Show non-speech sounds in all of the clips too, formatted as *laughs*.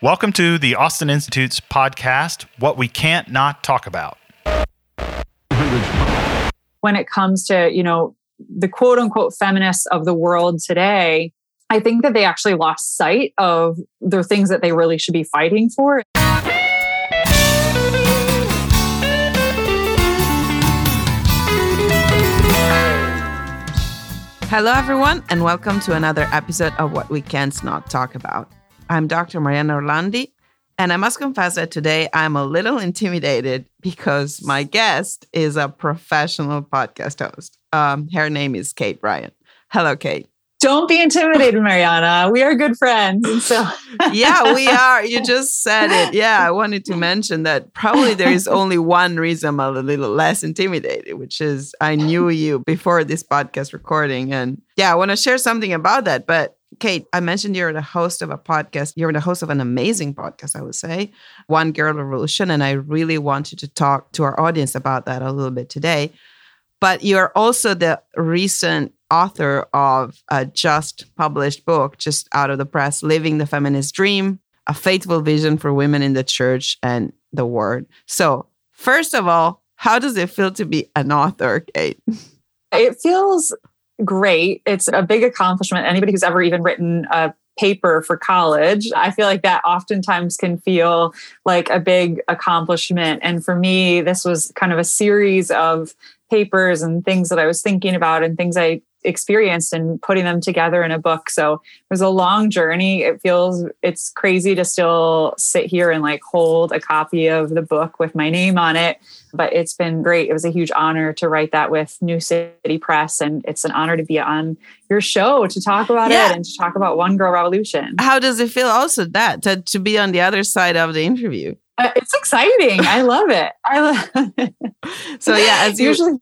Welcome to the Austin Institute's podcast, What We Can't Not Talk About. When it comes to, you know, the quote unquote feminists of the world today, I think that they actually lost sight of the things that they really should be fighting for. Hello, everyone, and welcome to another episode of What We Can't Not Talk About. I'm Dr. Mariana Orlandi, and I must confess that today I'm a little intimidated because my guest is a professional podcast host. Um, her name is Kate Bryan. Hello, Kate. Don't be intimidated, Mariana. We are good friends. So *laughs* yeah, we *laughs* are. You just said it. Yeah, I wanted to mention that probably there is only one reason I'm a little less intimidated, which is I knew you before this podcast recording. And yeah, I want to share something about that. But Kate, I mentioned you're the host of a podcast. You're the host of an amazing podcast, I would say, One Girl Revolution. And I really wanted to talk to our audience about that a little bit today. But you're also the recent author of a just published book, just out of the press, Living the Feminist Dream, a faithful vision for women in the church and the world. So, first of all, how does it feel to be an author, Kate? It feels great. It's a big accomplishment. Anybody who's ever even written a paper for college, I feel like that oftentimes can feel like a big accomplishment. And for me, this was kind of a series of papers and things that I was thinking about and things I experienced and putting them together in a book. So it was a long journey. It feels it's crazy to still sit here and like hold a copy of the book with my name on it, but it's been great. It was a huge honor to write that with New City Press and it's an honor to be on your show to talk about yeah. it and to talk about One Girl Revolution. How does it feel also that to, to be on the other side of the interview? Uh, it's exciting. I love it. I love it. *laughs* So yeah, as usually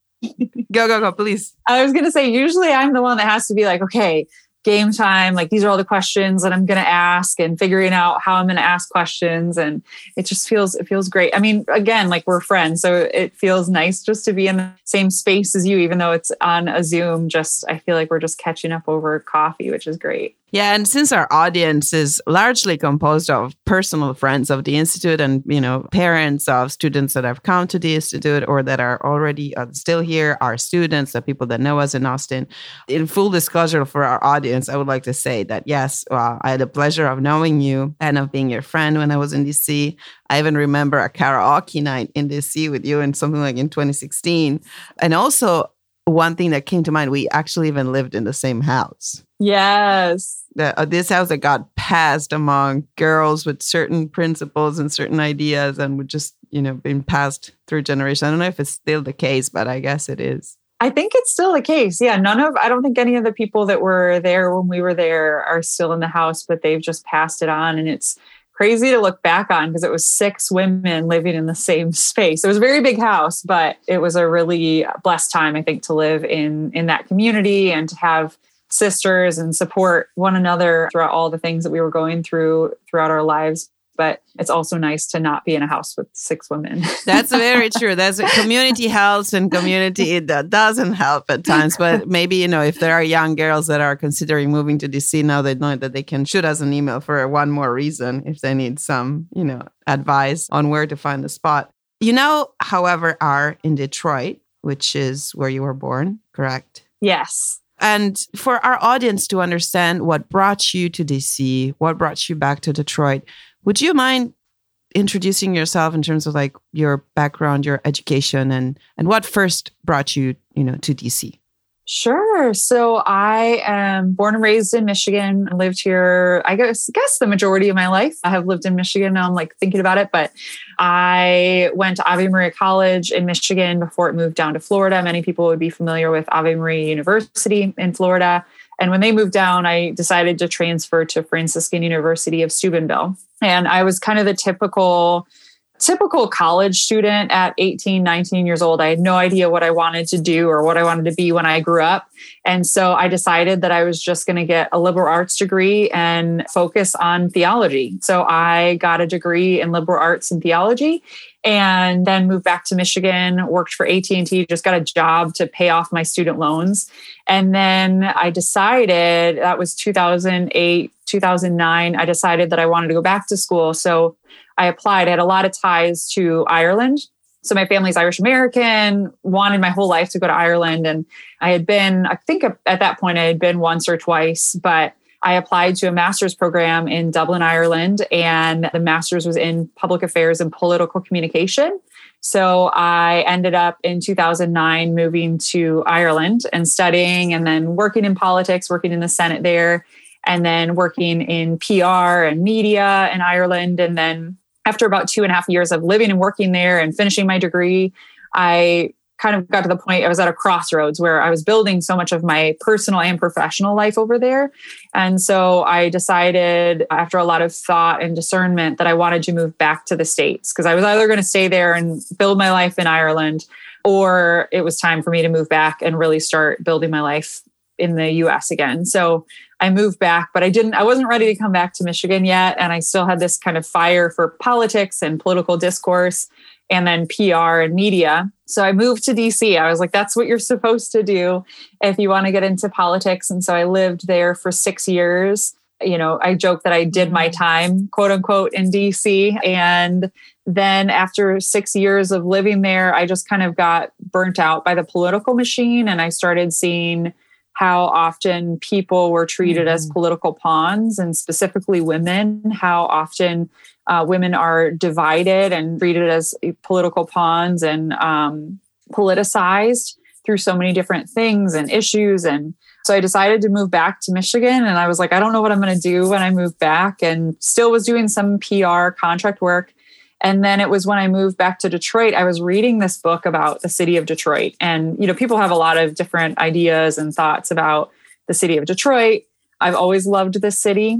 go, go, go, please. I was going to say, usually I'm the one that has to be like, okay, game time. Like these are all the questions that I'm going to ask and figuring out how I'm going to ask questions. And it just feels, it feels great. I mean, again, like we're friends. So it feels nice just to be in the same space as you, even though it's on a Zoom, just, I feel like we're just catching up over coffee, which is great. Yeah, and since our audience is largely composed of personal friends of the institute and you know parents of students that have come to the institute or that are already uh, still here, our students, the people that know us in Austin. In full disclosure for our audience, I would like to say that yes, uh, I had the pleasure of knowing you and of being your friend when I was in DC. I even remember a karaoke night in DC with you and something like in 2016, and also one thing that came to mind, we actually even lived in the same house. Yes. The, uh, this house that got passed among girls with certain principles and certain ideas and would just, you know, been passed through generations. I don't know if it's still the case, but I guess it is. I think it's still the case. Yeah. None of, I don't think any of the people that were there when we were there are still in the house, but they've just passed it on. And it's, crazy to look back on because it was six women living in the same space. It was a very big house, but it was a really blessed time, I think, to live in in that community and to have sisters and support one another throughout all the things that we were going through throughout our lives but it's also nice to not be in a house with six women. *laughs* That's very true. That's a community helps and community that doesn't help at times. But maybe, you know, if there are young girls that are considering moving to DC now, they know that they can shoot us an email for one more reason if they need some, you know, advice on where to find a spot. You know, however, are in Detroit, which is where you were born, correct? Yes. And for our audience to understand what brought you to DC, what brought you back to Detroit, would you mind introducing yourself in terms of like your background, your education, and and what first brought you, you know, to DC? Sure. So I am born and raised in Michigan. Lived here, I guess, guess the majority of my life. I have lived in Michigan now. I'm like thinking about it, but I went to Ave Maria College in Michigan before it moved down to Florida. Many people would be familiar with Ave Maria University in Florida. And when they moved down, I decided to transfer to Franciscan University of Steubenville. And I was kind of the typical typical college student at 18 19 years old. I had no idea what i wanted to do or what i wanted to be when i grew up. And so i decided that i was just going to get a liberal arts degree and focus on theology. So i got a degree in liberal arts and theology and then moved back to Michigan, worked for AT&T, just got a job to pay off my student loans. And then I decided that was 2008, 2009, I decided that I wanted to go back to school. So I applied. I had a lot of ties to Ireland. So my family's Irish American, wanted my whole life to go to Ireland. And I had been, I think at that point I had been once or twice, but I applied to a master's program in Dublin, Ireland, and the master's was in public affairs and political communication. So I ended up in 2009 moving to Ireland and studying and then working in politics, working in the Senate there, and then working in PR and media in Ireland. And then after about two and a half years of living and working there and finishing my degree, I kind of got to the point I was at a crossroads where I was building so much of my personal and professional life over there. And so I decided after a lot of thought and discernment that I wanted to move back to the States because I was either going to stay there and build my life in Ireland or it was time for me to move back and really start building my life in the US again. So I moved back, but I didn't, I wasn't ready to come back to Michigan yet. And I still had this kind of fire for politics and political discourse and then PR and media. So I moved to DC. I was like, that's what you're supposed to do if you want to get into politics. And so I lived there for six years. You know, I joke that I did my mm-hmm. time, quote unquote, in DC. And then after six years of living there, I just kind of got burnt out by the political machine. And I started seeing how often people were treated mm-hmm. as political pawns and specifically women, how often uh, women are divided and treated as political pawns and um, politicized through so many different things and issues. And so I decided to move back to Michigan. And I was like, I don't know what I'm going to do when I move back, and still was doing some PR contract work. And then it was when I moved back to Detroit, I was reading this book about the city of Detroit. And, you know, people have a lot of different ideas and thoughts about the city of Detroit. I've always loved this city.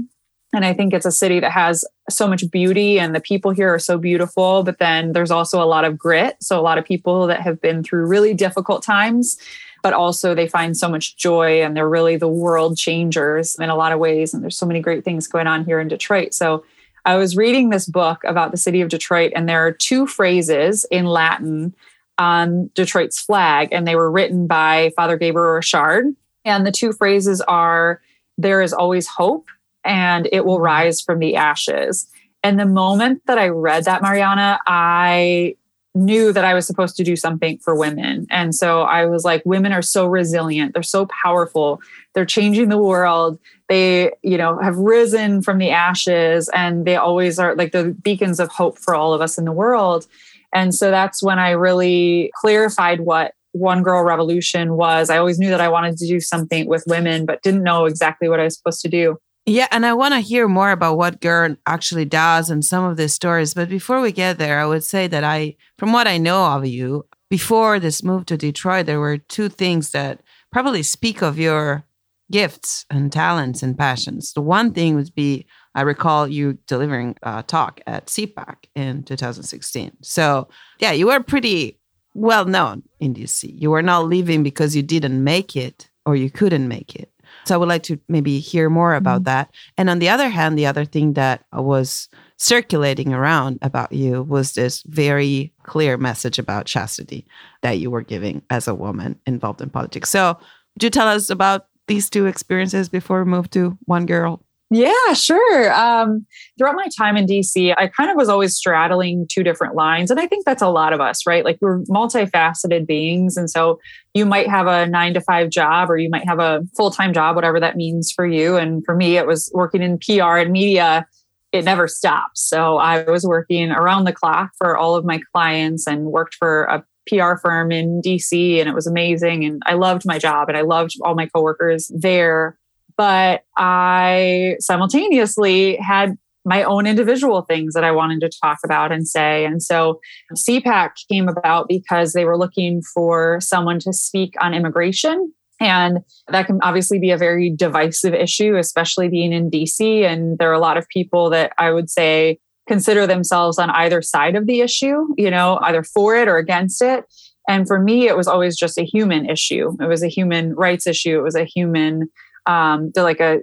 And I think it's a city that has so much beauty and the people here are so beautiful. But then there's also a lot of grit. So a lot of people that have been through really difficult times, but also they find so much joy and they're really the world changers in a lot of ways. And there's so many great things going on here in Detroit. So I was reading this book about the city of Detroit, and there are two phrases in Latin on Detroit's flag, and they were written by Father Gabriel Richard. And the two phrases are, There is always hope and it will rise from the ashes. And the moment that I read that, Mariana, I knew that I was supposed to do something for women. And so I was like, women are so resilient. They're so powerful. They're changing the world. They, you know, have risen from the ashes and they always are like the beacons of hope for all of us in the world. And so that's when I really clarified what one girl revolution was. I always knew that I wanted to do something with women, but didn't know exactly what I was supposed to do. Yeah, and I want to hear more about what GERD actually does and some of the stories. But before we get there, I would say that I, from what I know of you, before this move to Detroit, there were two things that probably speak of your gifts and talents and passions. The one thing would be I recall you delivering a talk at CPAC in 2016. So, yeah, you were pretty well known in DC. You were not leaving because you didn't make it or you couldn't make it. So I would like to maybe hear more about mm-hmm. that. And on the other hand, the other thing that was circulating around about you was this very clear message about chastity that you were giving as a woman involved in politics. So, would you tell us about these two experiences before we move to One Girl yeah, sure. Um, throughout my time in DC, I kind of was always straddling two different lines. And I think that's a lot of us, right? Like we're multifaceted beings. And so you might have a nine to five job or you might have a full time job, whatever that means for you. And for me, it was working in PR and media. It never stops. So I was working around the clock for all of my clients and worked for a PR firm in DC and it was amazing. And I loved my job and I loved all my coworkers there but I simultaneously had my own individual things that I wanted to talk about and say. And so CPAC came about because they were looking for someone to speak on immigration. And that can obviously be a very divisive issue, especially being in DC. And there are a lot of people that I would say consider themselves on either side of the issue, you know, either for it or against it. And for me, it was always just a human issue. It was a human rights issue. It was a human um, like a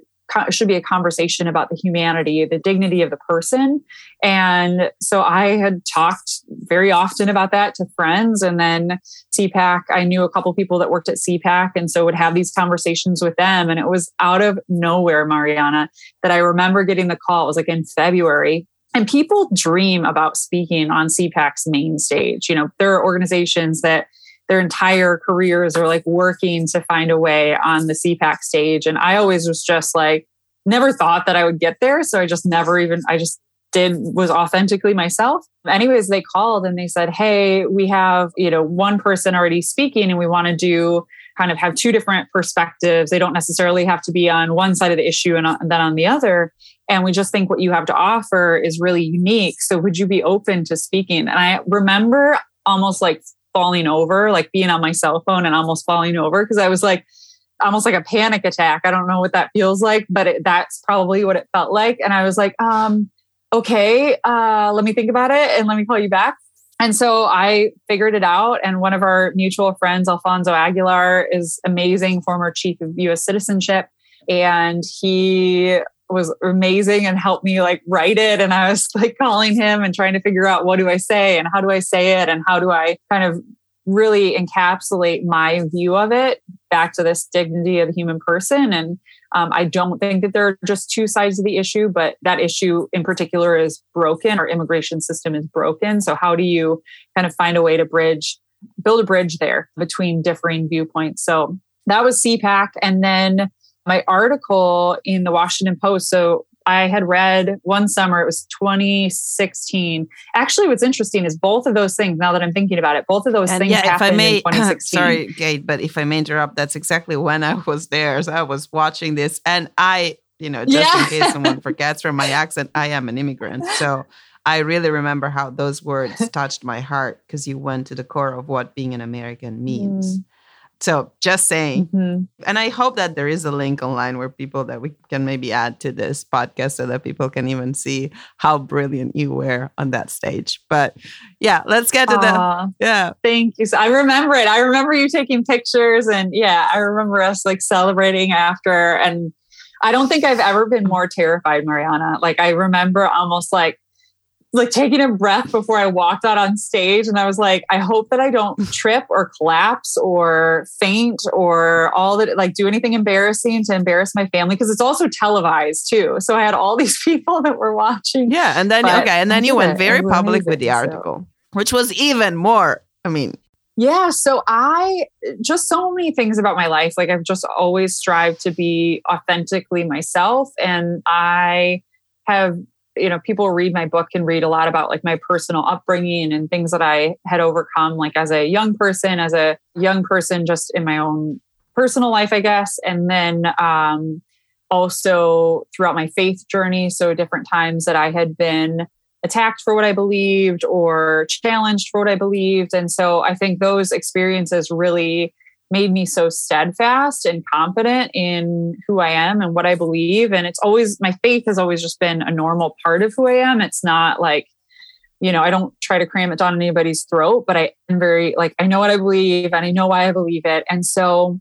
should be a conversation about the humanity, the dignity of the person. And so I had talked very often about that to friends. And then CPAC, I knew a couple people that worked at CPAC and so would have these conversations with them. And it was out of nowhere, Mariana, that I remember getting the call. It was like in February. And people dream about speaking on CPAC's main stage. You know, there are organizations that their entire careers are like working to find a way on the CPAC stage. And I always was just like, never thought that I would get there. So I just never even, I just did was authentically myself. Anyways, they called and they said, Hey, we have, you know, one person already speaking and we want to do kind of have two different perspectives. They don't necessarily have to be on one side of the issue and, uh, then on the other. And we just think what you have to offer is really unique. So would you be open to speaking? And I remember almost like falling over, like being on my cell phone and almost falling over because I was like, almost like a panic attack. I don't know what that feels like, but it, that's probably what it felt like. And I was like, um, okay, uh, let me think about it and let me call you back. And so I figured it out. And one of our mutual friends, Alfonso Aguilar, is amazing, former chief of US citizenship. And he was amazing and helped me like write it. And I was *laughs* like calling him and trying to figure out what do I say and how do I say it and how do I kind of really encapsulate my view of it back to this dignity of the human person. And um, I don't think that there are just two sides of the issue, but that issue in particular is broken. Our immigration system is broken. So, how do you kind of find a way to bridge, build a bridge there between differing viewpoints? So, that was CPAC. And then my article in the Washington Post. So, I had read one summer, it was 2016. Actually, what's interesting is both of those things, now that I'm thinking about it, both of those and things yeah, happened if I may, in 2016. *clears throat* Sorry, Kate, but if I may interrupt, that's exactly when I was there. So I was watching this and I, you know, just yeah. in case *laughs* someone forgets from my accent, I am an immigrant. So I really remember how those words *laughs* touched my heart because you went to the core of what being an American means. Mm. So just saying. Mm-hmm. And I hope that there is a link online where people that we can maybe add to this podcast so that people can even see how brilliant you were on that stage. But yeah, let's get to the yeah. Thank you. So I remember it. I remember you taking pictures and yeah, I remember us like celebrating after and I don't think I've ever been more terrified, Mariana. Like I remember almost like like taking a breath before I walked out on stage. And I was like, I hope that I don't trip or collapse or faint or all that, like do anything embarrassing to embarrass my family. Cause it's also televised too. So I had all *laughs* these people that were watching. Yeah. And then, okay. And then you went very public with the article, so. which was even more, I mean, yeah. So I just so many things about my life. Like I've just always strived to be authentically myself. And I have you know people read my book and read a lot about like my personal upbringing and things that i had overcome like as a young person as a young person just in my own personal life i guess. And then um, also throughout my faith journey so different times that i had been attacked for what i believed or challenged for what i believed. And so i think those experiences really made me so steadfast and confident in who I am and what I believe. And it's always, my faith has always just been a normal part of who I am. It's not like, you know, I don't try to cram it down anybody's throat, but I am very, like, I know what I believe and I know why I believe it. And so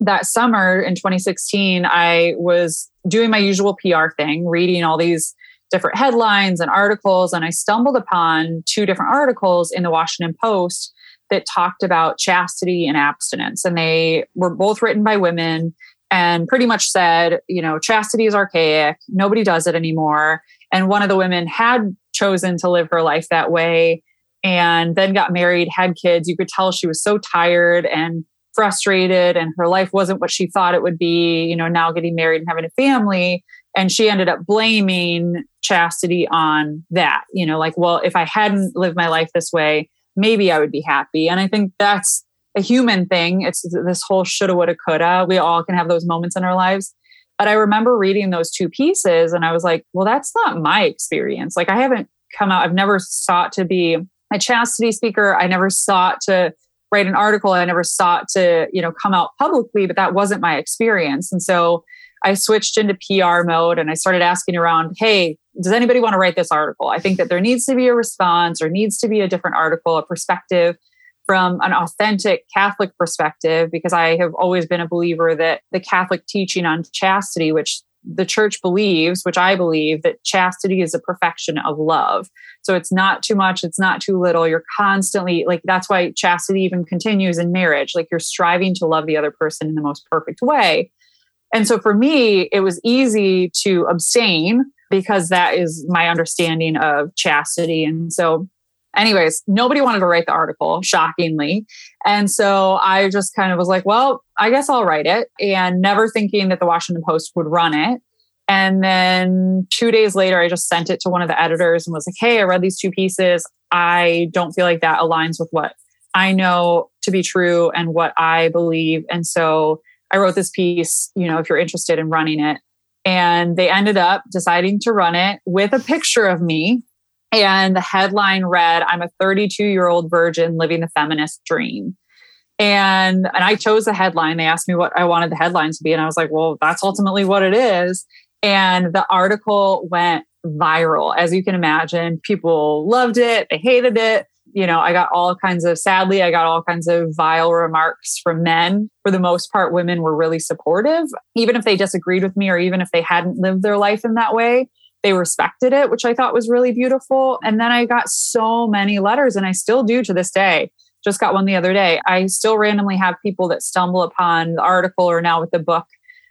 that summer in 2016, I was doing my usual PR thing, reading all these different headlines and articles. And I stumbled upon two different articles in the Washington Post that talked about chastity and abstinence. And they were both written by women and pretty much said, you know, chastity is archaic, nobody does it anymore. And one of the women had chosen to live her life that way and then got married, had kids. You could tell she was so tired and frustrated and her life wasn't what she thought it would be, you know, now getting married and having a family. And she ended up blaming chastity on that, you know, like, well, if I hadn't lived my life this way, maybe I would be happy. And I think that's a human thing. It's this whole shoulda, woulda, coulda. We all can have those moments in our lives. But I remember reading those two pieces and I was like, well, that's not my experience. Like, I haven't come out, I've never sought to be a chastity speaker. I never sought to write an article. I never sought to, you know, come out publicly, but that wasn't my experience. And so I switched into PR mode and I started asking around, hey, does anybody want to write this article? I think that there needs to be a response or needs to be a different article, a perspective from an authentic Catholic perspective, because I have always been a believer that the Catholic teaching on chastity, which the church believes, which I believe, that chastity is a perfection of love. So it's not too much, it's not too little. You're constantly like, that's why chastity even continues in marriage. Like you're striving to love the other person in the most perfect way. And so for me, it was easy to abstain because that is my understanding of chastity. And so anyways, nobody wanted to write the article, shockingly. And so I just kind of was like, well, I guess I'll write it and never thinking that the Washington Post would run it. And then two days later, I just sent it to one of the editors and was like, hey, I read these two pieces. I don't feel like that aligns with what I know to be true and what I believe. And so I wrote this piece, you know, if you're interested in running it. And they ended up deciding to run it with a picture of me and the headline read, I'm a 32 year old virgin living the feminist dream. And, and I chose the headline. They asked me what I wanted the headline to be. And I was like, well, that's ultimately what it is. And the article went viral. As you can imagine, people loved it, they hated it. You know, I got all kinds of, sadly, I got all kinds of vile remarks from men. For the most part, women were really supportive, even if they disagreed with me or even if they hadn't lived their life in that way they respected it, which I thought was really beautiful. And then I got so many letters, and I still do to this day. Just got one the other day. I still randomly have people that stumble upon the article or now with the book.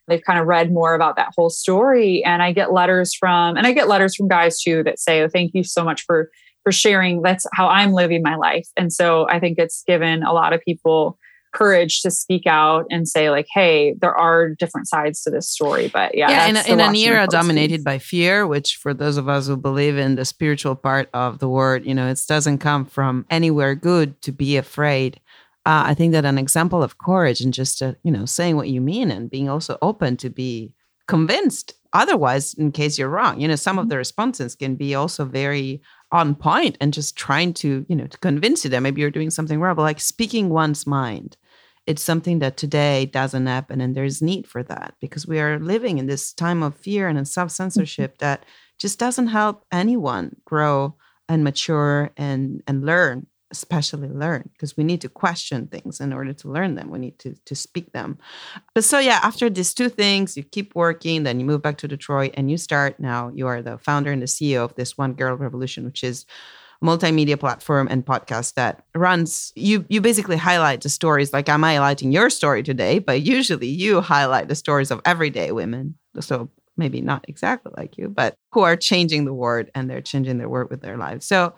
They've kind of read more about that whole story. And I get letters from, and I get letters from guys too that say, Oh, thank you so much for for sharing. That's how I'm living my life. And so I think it's given a lot of people courage to speak out and say like hey there are different sides to this story but yeah yeah in, in an era dominated by fear which for those of us who believe in the spiritual part of the word you know it doesn't come from anywhere good to be afraid uh, i think that an example of courage and just uh, you know saying what you mean and being also open to be convinced otherwise in case you're wrong you know some of mm-hmm. the responses can be also very on point and just trying to you know to convince you that maybe you're doing something wrong but like speaking one's mind it's something that today doesn't happen and there's need for that because we are living in this time of fear and self-censorship mm-hmm. that just doesn't help anyone grow and mature and and learn especially learn because we need to question things in order to learn them. We need to to speak them. But so yeah after these two things you keep working then you move back to detroit and you start now you are the founder and the ceo of this one girl revolution which is a multimedia platform and podcast that runs you you basically highlight the stories like i'm highlighting your story today? But usually you highlight the stories of everyday women. So maybe not exactly like you but who are changing the world and they're changing their world with their lives. So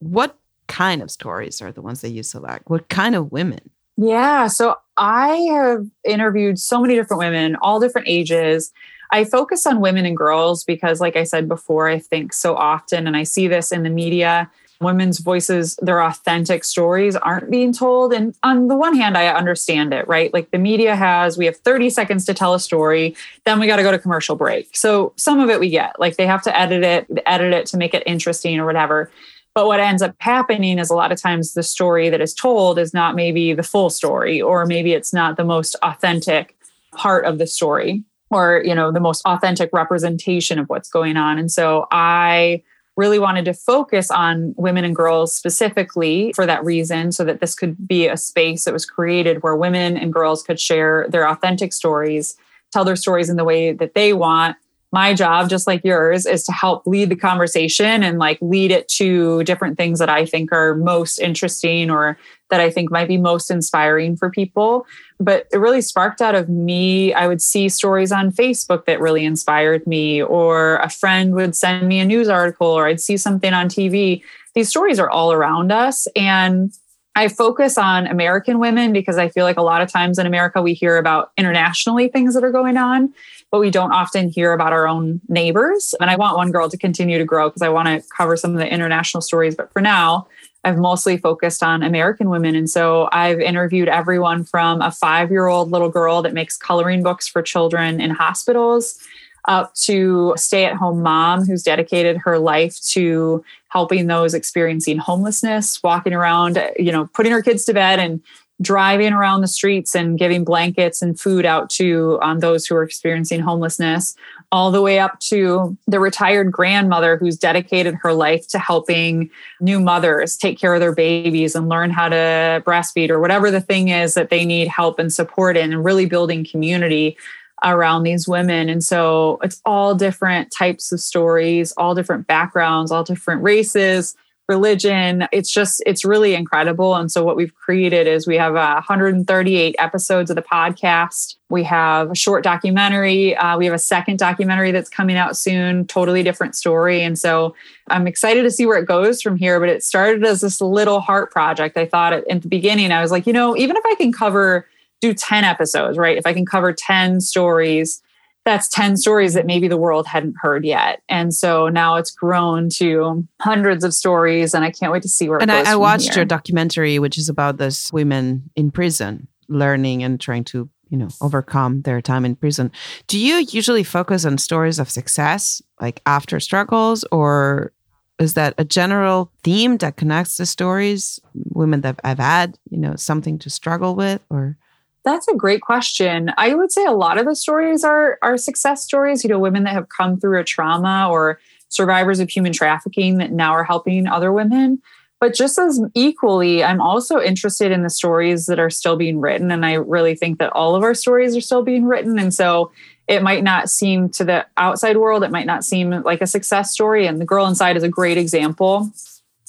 what kind of stories are the ones that you select what kind of women yeah so i have interviewed so many different women all different ages I focus on women and girls because, like I said before, I think so often, and I see this in the media, women's voices, their authentic stories aren't being told. And on the one hand, I understand it, right? Like the media has, we have 30 seconds to tell a story, then we got to go to commercial break. So some of it we get, like they have to edit it, edit it to make it interesting or whatever. But what ends up happening is a lot of times the story that is told is not maybe the full story, or maybe it's not the most authentic part of the story or you know the most authentic representation of what's going on. And so i really wanted to focus on women and girls specifically for that reason so that this could be a space that was created where women and girls could share their authentic stories tell their stories in the way that they want my job just like yours is to help lead the conversation and like lead it to different things that i think are most interesting or that i think might be most inspiring for people. But it really sparked out of me. I would see stories on facebook that really inspired me or a friend would send me a news article or i'd see something on tv these stories are all around us and I focus on American women because I feel like a lot of times in America we hear about internationally things that are going on but we don't often hear about our own neighbors. And I want One Girl to continue to grow because I want to cover some of the international stories. But for now, I've mostly focused on American women. And so I've interviewed everyone from a five year old little girl that makes coloring books for children in hospitals up to stay at home mom who's dedicated her life to helping those experiencing homelessness, walking around, you know, putting her kids to bed and driving around the streets and giving blankets and food out to um, those who are experiencing homelessness, all the way up to the retired grandmother who's dedicated her life to helping new mothers take care of their babies and learn how to breastfeed or whatever the thing is that they need help and support in, and really building community around these women. And so it's all different types of stories, all different backgrounds, all different races, religion. It's just, it's really incredible. And so what we've created is we have uh, 138 episodes of the podcast. We have a short documentary. Uh, we have a second documentary that's coming out soon, totally different story. And so I'm excited to see where it goes from here. But it started as this little heart project. I thought at, at the beginning, I was like, you know, even if I can cover, do 10 episodes, right? If I can cover 10 stories, that's 10 stories that maybe the world hadn't heard yet. And so now it's grown to hundreds of stories, and I can't wait to see where and I, I, watched your documentary, which is about this women in prison learning and trying to, you know, overcome their time in prison. Do you usually focus on stories of success, like after struggles, or is that a general theme that connects the stories women that I've had, you know, something to struggle with or that's a great question. I would say a lot of the stories are are success stories, you know, women that have come through a trauma or survivors of human trafficking that now are helping other women. But just as equally, I'm also interested in the stories that are still being written. And I really think that all of our stories are still being written. And so it might not seem to the outside world, it might not seem like a success story. And The Girl Inside is a great example.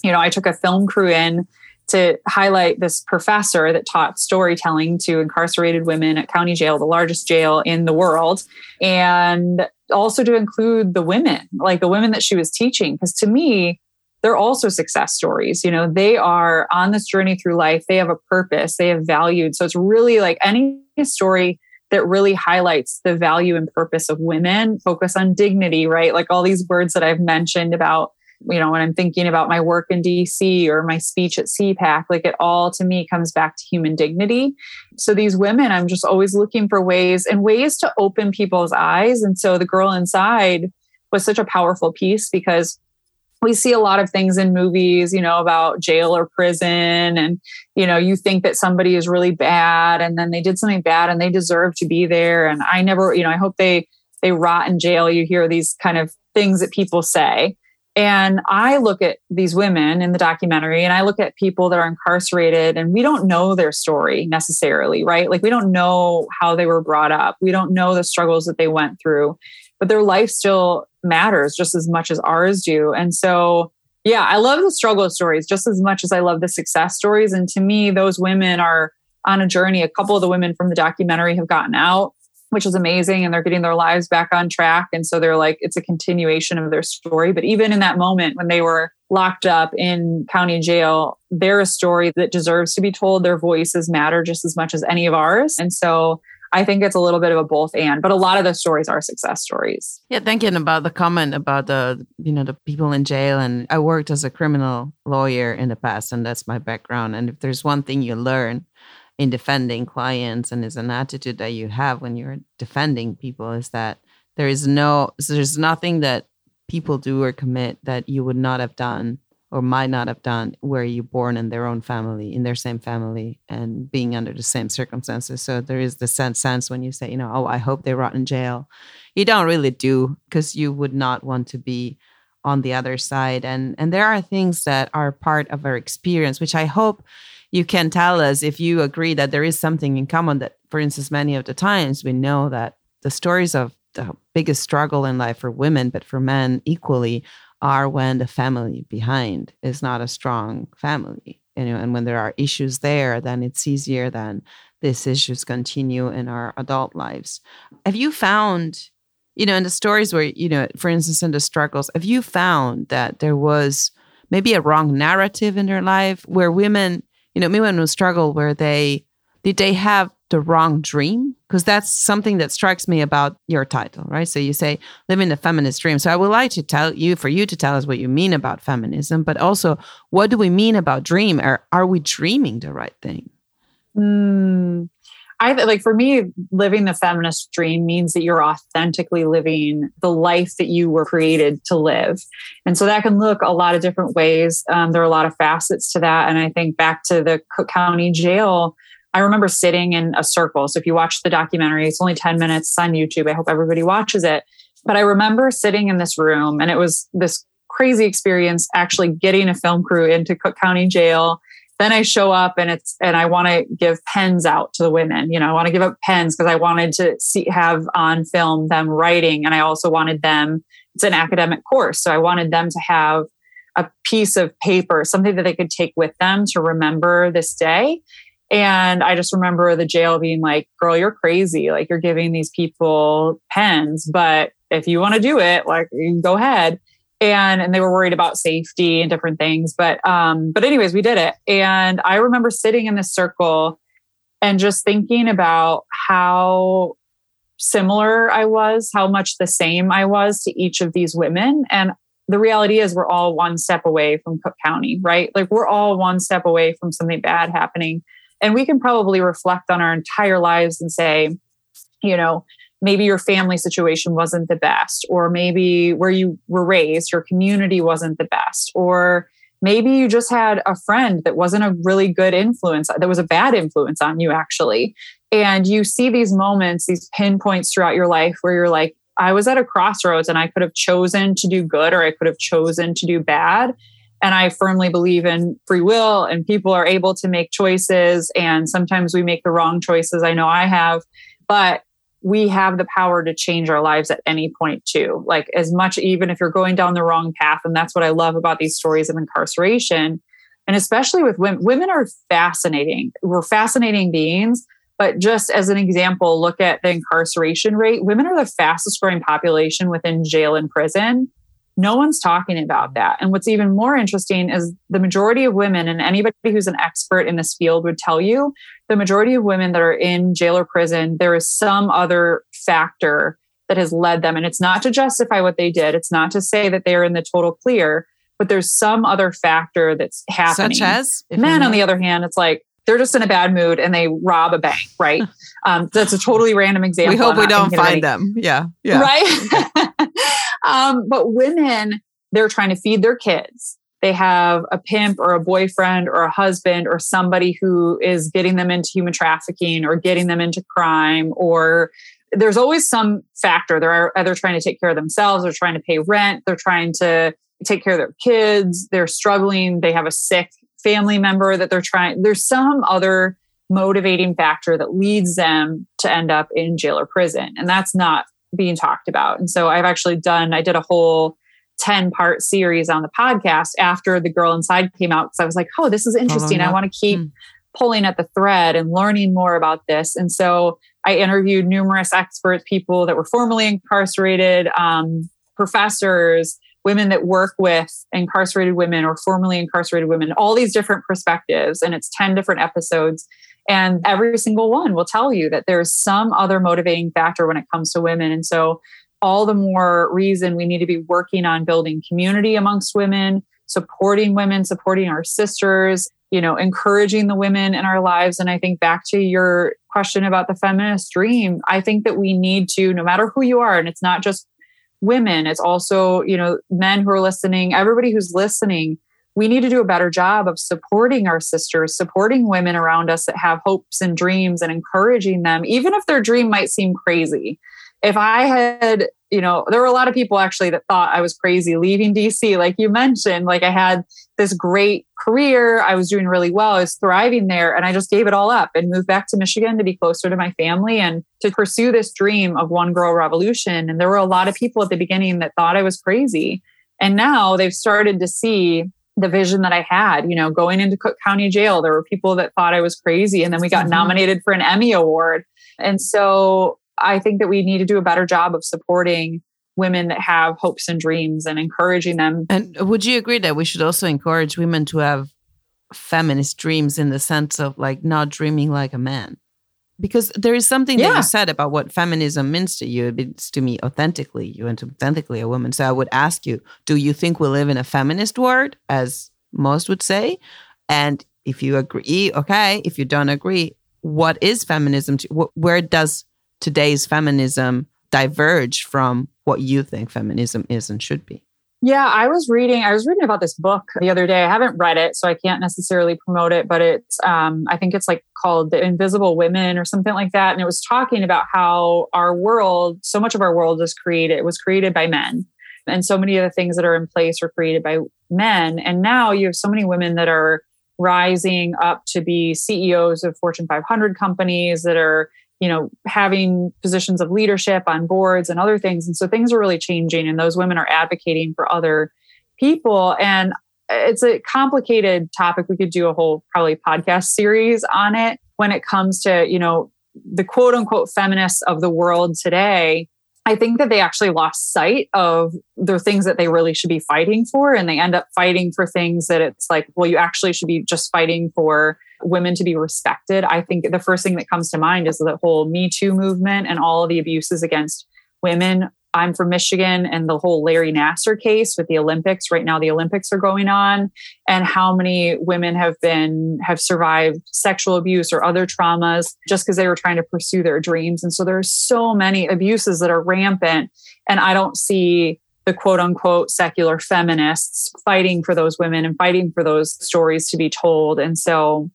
You know, I took a film crew in to highlight this professor that taught storytelling to incarcerated women at county jail, the largest jail in the world, and also to include the women, like the women that she was teaching. Because to me, they're also success stories. You know, they are on this journey through life, they have a purpose, they have valued. So it's really like any story that really highlights the value and purpose of women, focus on dignity, right? Like all these words that I've mentioned about you know, when I'm thinking about my work in DC or my speech at CPAC, like it all to me comes back to human dignity. So these women, I'm just always looking for ways and ways to open people's eyes. And so the girl inside was such a powerful piece because we see a lot of things in movies, you know, about jail or prison. And, you know, you think that somebody is really bad and then they did something bad and they deserve to be there. And I never, you know, I hope they, they rot in jail. You hear these kind of things that people say. And I look at these women in the documentary and I look at people that are incarcerated and we don't know their story necessarily, right? Like we don't know how they were brought up. We don't know the struggles that they went through, but their life still matters just as much as ours do. And so, yeah, I love the struggle stories just as much as I love the success stories. And to me, those women are on a journey. A couple of the women from the documentary have gotten out which is amazing and they're getting their lives back on track and so they're like it's a continuation of their story but even in that moment when they were locked up in county jail they're a story that deserves to be told their voices matter just as much as any of ours and so I think it's a little bit of a both and, but a lot of the stories are success stories. Yeah, thinking about the comment about the you know the people in jail, and I worked as a criminal lawyer in the past, and that's my background. And if there's one thing you learn in defending clients and is an attitude that you have when you're defending people is that there is no there's nothing that people do or commit that you would not have done or might not have done were you born in their own family in their same family and being under the same circumstances. So there is the sense sense when you say you know oh i hope they rot in jail. You don't really do because you would not want to be on the other side. And and there are things that are part of our experience which i hope you can tell us if you agree that there is something in common that, for instance, many of the times we know that the stories of the biggest struggle in life for women, but for men equally, are when the family behind is not a strong family. You know, and when there are issues there, then it's easier than these issues continue in our adult lives. Have you found, you know, in the stories where, you know, for instance, in the struggles, have you found that there was maybe a wrong narrative in their life where women you know, women who struggle where they did they have the wrong dream? Because that's something that strikes me about your title, right? So you say living the feminist dream. So I would like to tell you for you to tell us what you mean about feminism, but also what do we mean about dream? Are are we dreaming the right thing? Mm, I like for me, living the feminist dream means that you're authentically living the life that you were created to live. And so that can look a lot of different ways. Um, there are a lot of facets to that. And I think back to the Cook County jail, I remember sitting in a circle. So if you watch the documentary, it's only 10 minutes on YouTube. I hope everybody watches it. But I remember sitting in this room and it was this crazy experience actually getting a film crew into Cook County jail then I show up and it's and I want to give pens out to the women. You know, I want to give up pens because I wanted to see have on film them writing, and I also wanted them. It's an academic course, so I wanted them to have a piece of paper, something that they could take with them to remember this day. And I just remember the jail being like, girl, you're crazy. Like, you're giving these people pens, but if you want to do it, like, go ahead. And, and they were worried about safety and different things. But, um, but anyways, we did it. And I remember sitting in this circle and just thinking about how similar I was, how much the same I was to each of these women. And the reality is we're all one step away from Cook County, right? Like we're all one step away from something bad happening. And we can probably reflect on our entire lives and say, you know, maybe your family situation wasn't the best, or maybe where you were raised, your community wasn't the best, or maybe you just had a friend that wasn't a really good influence, that was a bad influence on you, actually. And you see these moments, these pinpoints throughout your life where you're like, I was at a crossroads and I could have chosen to do good or I could have chosen to do bad. And I firmly believe in free will and people are able to make choices. And sometimes we make the wrong choices. I know I have, but we have the power to change our lives at any point too. Like as much, even if you're going down the wrong path. And that's what I love about these stories of incarceration. And especially with women, women are fascinating. We're fascinating beings. But just as an example, look at the incarceration rate. Women are the fastest growing population within jail and prison. No one's talking about that. And what's even more interesting is the majority of women, and anybody who's an expert in this field would tell you, the majority of women that are in jail or prison, there is some other factor that has led them. And it's not to justify what they did, it's not to say that they're in the total clear, but there's some other factor that's happening. Such as? Men, on the other hand, it's like, they're just in a bad mood and they rob a bank, right? *laughs* Um, that's a totally random example. We hope we don't find them. Yeah. Yeah. Right. *laughs* um, but women, they're trying to feed their kids. They have a pimp or a boyfriend or a husband or somebody who is getting them into human trafficking or getting them into crime or there's always some factor. They're either trying to take care of themselves, they're trying to pay rent, they're trying to take care of their kids, they're struggling, they have a sick family member that they're trying, there's some other motivating factor that leads them to end up in jail or prison. And that's not being talked about. And so I've actually done, I did a whole 10 part series on the podcast after The Girl Inside came out because I was like, oh, this is interesting. I want to keep mm. pulling at the thread and learning more about this. And so I interviewed numerous experts, people that were formerly incarcerated, um, professors, women that work with incarcerated women or formerly incarcerated women, all these different perspectives. And it's 10 different episodes. And every single one will tell you that there's some other motivating factor when it comes to women. And so, all the more reason we need to be working on building community amongst women, supporting women, supporting our sisters, you know, encouraging the women in our lives. And I think back to your question about the feminist dream, I think that we need to, no matter who you are, and it's not just women it's also you know men who are listening everybody who's listening we need to do a better job of supporting our sisters supporting women around us that have hopes and dreams and encouraging them even if their dream might seem crazy if I had, you know, there were a lot of people actually that thought I was crazy leaving DC. Like you mentioned, like I had this great career. I was doing really well. I was thriving there. And I just gave it all up and moved back to Michigan to be closer to my family and to pursue this dream of one girl revolution. And there were a lot of people at the beginning that thought I was crazy. And now they've started to see the vision that I had, you know, going into Cook County Jail. There were people that thought I was crazy. And then we got mm-hmm. nominated for an Emmy Award. And so I think that we need to do a better job of supporting women that have hopes and dreams and encouraging them. And would you agree that we should also encourage women to have feminist dreams in the sense of like not dreaming like a man? Because there is something yeah. that you said about what feminism means to you. It means to me authentically, you and authentically a woman. So I would ask you, do you think we live in a feminist world, as most would say? And if you agree, okay. If you don't agree, what is feminism? To, where does today's feminism diverge from what you think feminism is and should be? Yeah, I was reading. I was reading about this book the other day. I haven't read it, so I can't necessarily promote it. But it's, um, I think it's like called "The Invisible Women" or something like that. And it was talking about how our world, so much of our world is created. It was created by men, and so many of the things that are in place were created by men. And now you have so many women that are rising up to be CEOs of Fortune 500 companies that are you know having positions of leadership on boards and other things. And so things are really changing and those women are advocating for other people. And it's a complicated topic. We could do a whole probably podcast series on it when it comes to you know the quote unquote feminists of the world today. I think that they actually lost sight of the things that they really should be fighting for. And they end up fighting for things that it's like, well, you actually should be just fighting for women to be respected. I think the first thing that comes to mind is the whole Me Too movement and all the abuses against women I'm from Michigan and the whole Larry Nassar case with the Olympics. Right now, the Olympics are going on, and how many women have been have survived sexual abuse or other traumas just because they were trying to pursue their dreams. And so there are so many abuses that are rampant, and I don't see the quote unquote secular feminists fighting for those women and fighting for those stories to be told. And so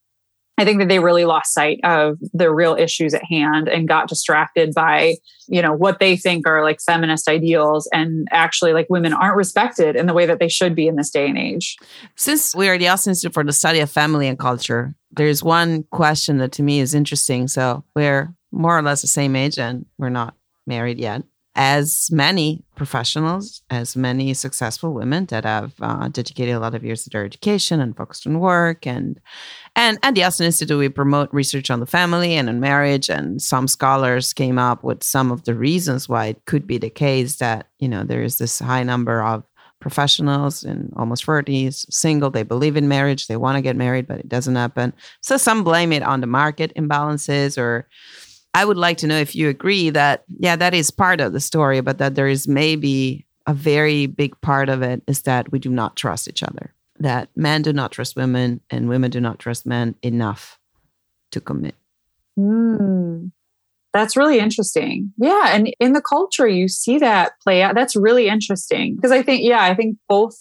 I think that they really lost sight of the real issues at hand and got distracted by, you know, what they think are like feminist ideals and actually like women aren't respected in the way that they should be in this day and age. Since we are the Austin Institute for the Study of Family and Culture, there's one question that to me is interesting. So we're more or less the same age and we're not married yet as many professionals, as many successful women that have uh, dedicated a lot of years to their education and focused on work. And, and at the Austin Institute, we promote research on the family and on marriage. And some scholars came up with some of the reasons why it could be the case that, you know, there is this high number of professionals in almost 40s, single, they believe in marriage, they want to get married, but it doesn't happen. So some blame it on the market imbalances or I would like to know if you agree that, yeah, that is part of the story, but that there is maybe a very big part of it is that we do not trust each other, that men do not trust women and women do not trust men enough to commit. Mm, that's really interesting. Yeah. And in the culture, you see that play out. That's really interesting because I think, yeah, I think both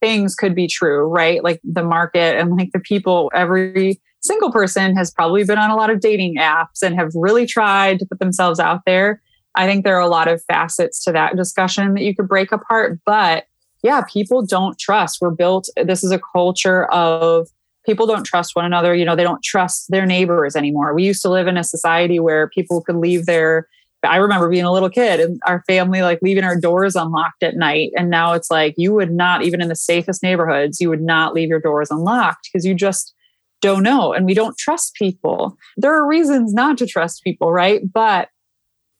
things could be true, right? Like the market and like the people, every single person has probably been on a lot of dating apps and have really tried to put themselves out there. I think there are a lot of facets to that discussion that you could break apart. But yeah, people don't trust. We're built, this is a culture of people don't trust one another. You know, they don't trust their neighbors anymore. We used to live in a society where people could leave their I remember being a little kid and our family like leaving our doors unlocked at night. And now it's like you would not, even in the safest neighborhoods, you would not leave your doors unlocked because you just don't know and we don't trust people. There are reasons not to trust people, right? But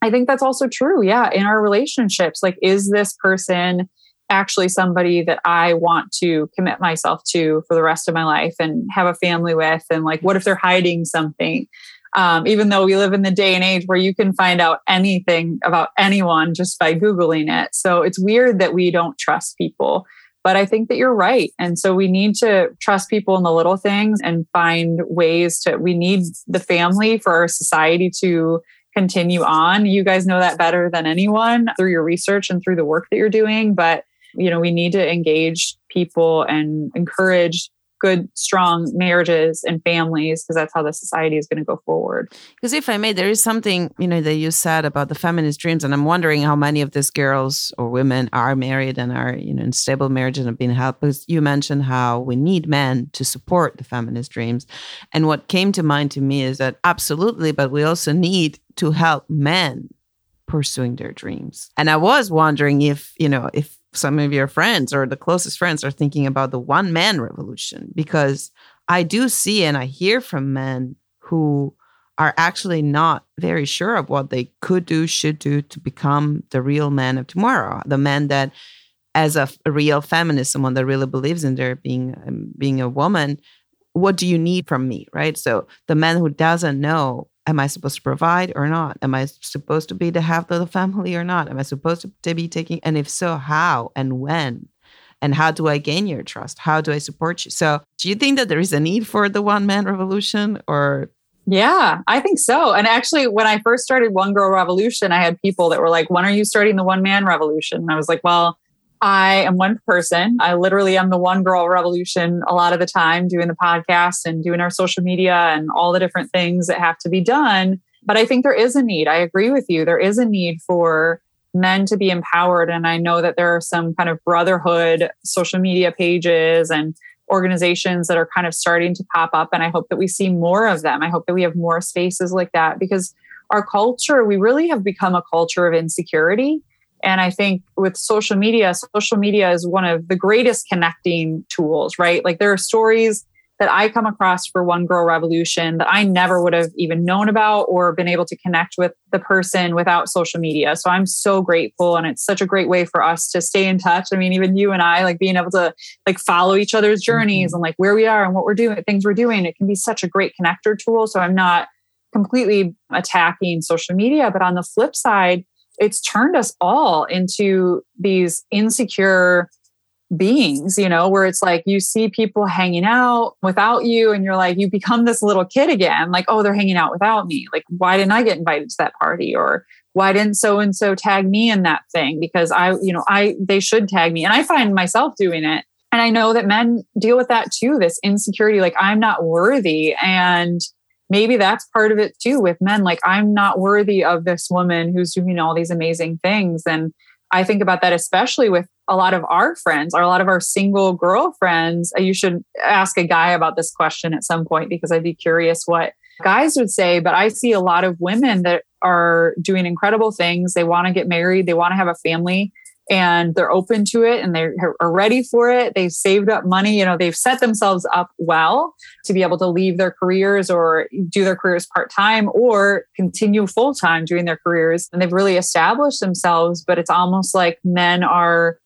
I think that's also true. Yeah. In our relationships, like, is this person actually somebody that I want to commit myself to for the rest of my life and have a family with? And like, what if they're hiding something? Um, even though we live in the day and age where you can find out anything about anyone just by Googling it. So it's weird that we don't trust people. But I think that you're right. And so we need to trust people in the little things and find ways to, we need the family for our society to continue on. You guys know that better than anyone through your research and through the work that you're doing. But, you know, we need to engage people and encourage good, strong marriages and families because that's how the society is going to go forward. Because if I may, there is something you know that you said about the feminist dreams, and I'm wondering how many of these girls or women are married and are you know in stable marriages and have been helped. Because you mentioned how we need men to support the feminist dreams, and what came to mind to me is that absolutely, but we also need to help men pursuing their dreams. And I was wondering if, you know, if some of your friends or the closest friends are thinking about the one man revolution because I do see and I hear from men who are actually not very sure of what they could do, should do to become the real man of tomorrow. The man that, as a, a real feminist, someone that really believes in their being um, being a woman, what do you need from me, right? So the man who doesn't know am I supposed to provide or not? Am I supposed to be the half of the family or not? Am I supposed to be taking, and if so, how and when? And how do I gain your trust? How do I support you? So, do you think that there is a need for the one man revolution or? Yeah, I think so. And actually, when I first started One Girl Revolution, I had people that were like, When are you starting the one man revolution? And I was like, Well, I am one person. I literally am the one girl revolution a lot of the time, doing the podcast and doing our social media and all the different things that have to be done. But I think there is a need. I agree with you. There is a need for men to be empowered. And I know that there are some kind of brotherhood social media pages and organizations that are kind of starting to pop up. And I hope that we see more of them. I hope that we have more spaces like that because our culture, we really have become a culture of insecurity. And I think with social media, social media is one of the greatest connecting tools, right? Like there are stories that I come across for One Girl Revolution that I never would have even known about or been able to connect with the person without social media. So I'm so grateful and it's such a great way for us to stay in touch. I mean, even you and I like being able to like follow each other's journeys mm-hmm. and like where we are and what we're doing, things we're doing. It can be such a great connector tool. So I'm not completely attacking social media, but on the flip side, it's turned us all into these insecure beings, you know, where it's like you see people hanging out without you and you're like, you become this little kid again, like, oh, they're hanging out without me. Like, why didn't I get invited to that party? Or why didn't so and so tag me in that thing? Because I, you know, I, they should tag me. And I find myself doing it. And I know that men deal with that too this insecurity, like, I'm not worthy. And maybe that's part of it too with men. Like, I'm not worthy of this woman who's doing all these amazing things. And I think about that especially with a lot of our friends or a lot of our single girlfriends. You should ask a guy about this question at some point because I'd be curious what guys would say. But I see a lot of women that are doing incredible things. They want to get married, they want to have a family, and they're open to it and they are ready for it. They've saved up money, you know, they've set themselves up well to be able to leave their careers or do their careers part time or continue full time doing their careers. And they've really established themselves, but it's almost like men are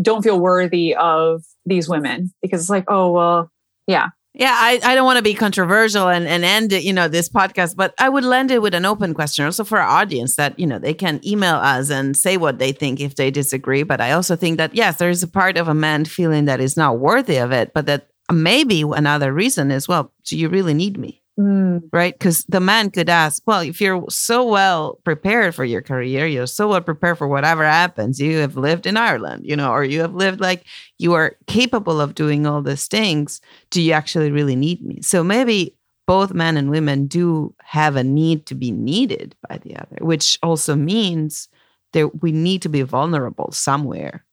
don't feel worthy of these women because it's like, oh, well, yeah, yeah, I, I don't want to be controversial and, and end it, you know, this podcast, but I would land it with an open question also for our audience that, you know, they can email us and say what they think if they disagree. But I also think that, yes, there is a part of a man feeling that is not worthy of it, but that maybe another reason is, well, do you really need me? Mm. Right. Because the man could ask, well, if you're so well prepared for your career, you're so well prepared for whatever happens, you have lived in Ireland, you know, or you have lived like you are capable of doing all these things. Do you actually really need me? So maybe both men and women do have a need to be needed by the other, which also means that we need to be vulnerable somewhere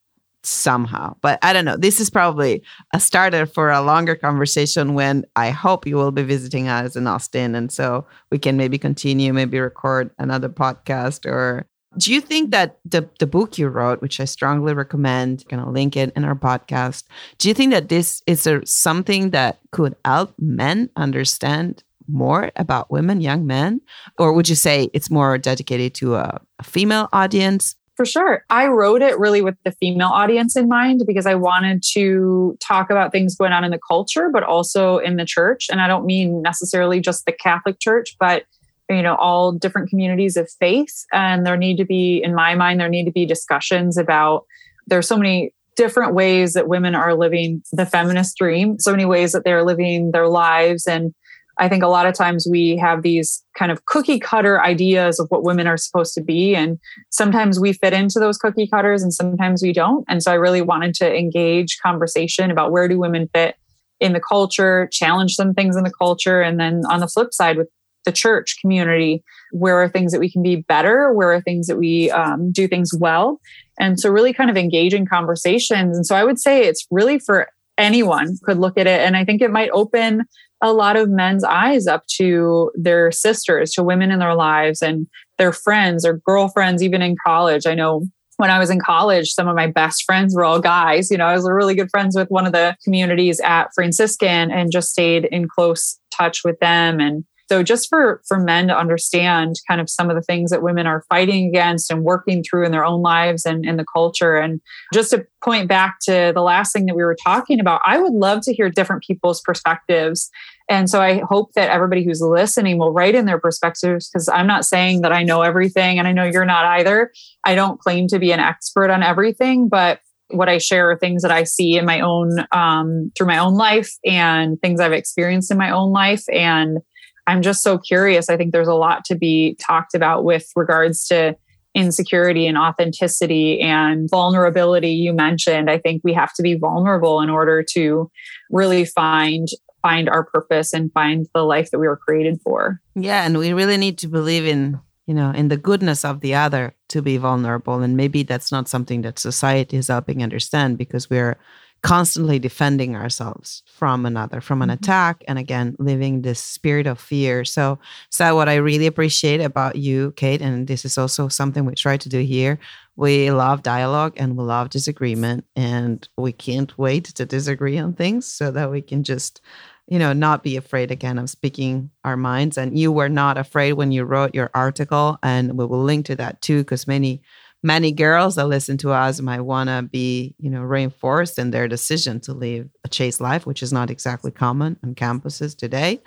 somehow. But I don't know. This is probably a starter for a longer conversation when I hope you will be visiting us in Austin. And so we can maybe continue, maybe record another podcast or do you think that the, the book you wrote, which I strongly recommend, to link it in our podcast, do you think that this is something that could help men understand more about women, young men? Or would you say it's more dedicated to a, a female audience? For sure. I wrote it really with the female audience in mind because I wanted to talk about things going on in the culture, but also in the church. And I don't mean necessarily just the Catholic Church, but you know all different communities of faith and there need to be in my mind there need to be discussions about there's so many different ways that women are living the feminist dream so many ways that they're living their lives and I think a lot of times we have these kind of cookie cutter ideas of what women are supposed to be. And sometimes we fit into those cookie cutters and sometimes we don't. And so I really wanted to engage conversation about where do women fit in the culture, challenge some things in the culture. And then on the flip side, with the church community, where are things that we can be better? Where are things that we um, do things well? And so really kind of engaging conversations. And so I would say it's really for anyone could look at it. And I think it might open a lot of men's eyes up to their sisters, to women in their lives and their friends or girlfriends, even in college. I know when I was in college, some of my best friends were all guys. You know, I was really good friends with one of the communities at Franciscan and just stayed in close touch with them. And so just for for men to understand kind of some of the things that women are fighting against and working through in their own lives and in the culture. And just to point back to the last thing that we were talking about i would love to hear different people's perspectives. And so i hope that everybody who's listening will write in their perspectives because i'm not saying that i know everything and i know you're not either. I don't claim to be an expert on everything but what I share are things that I see in my own um, through my own life and things I've experienced in my own life. And I'm just so curious. I think there's a lot to be talked about with regards to insecurity and authenticity and vulnerability you mentioned. I think we have to be vulnerable in order to really find find our purpose and find the life that we were created for. Yeah, and we really need to believe in, you know, in the goodness of the other to be vulnerable. And maybe that's not something that society is helping understand because we're constantly defending ourselves from another, from an mm-hmm. attack, and again, living this spirit of fear. So, so what I really appreciate about you, Kate, and this is also something we try to do here. We love dialogue and we love disagreement, and we can't wait to disagree on things so that we can just you know, not be afraid again of speaking our minds. And you were not afraid when you wrote your article, and we will link to that too, because many many girls that listen to us might want to be, you know, reinforced in their decision to live a chaste life, which is not exactly common on campuses today.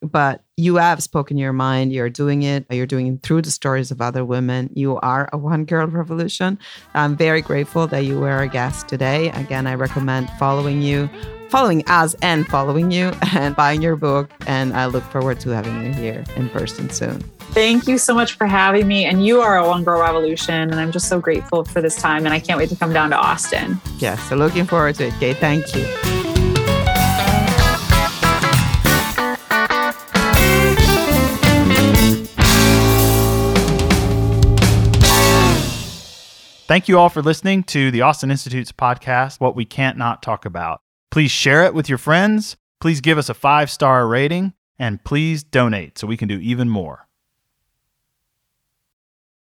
But you have spoken your mind. You're doing it. You're doing it through the stories of other women. You are a one girl revolution. I'm very grateful that you were a guest today. Again, I recommend following you following us and following you and buying your book. And I look forward to having you here in person soon. Thank you so much for having me. And you are a One Girl Revolution. And I'm just so grateful for this time. And I can't wait to come down to Austin. Yeah. So looking forward to it, Kate. Thank you. Thank you all for listening to the Austin Institute's podcast, What We Can't Not Talk About. Please share it with your friends. Please give us a five star rating and please donate so we can do even more.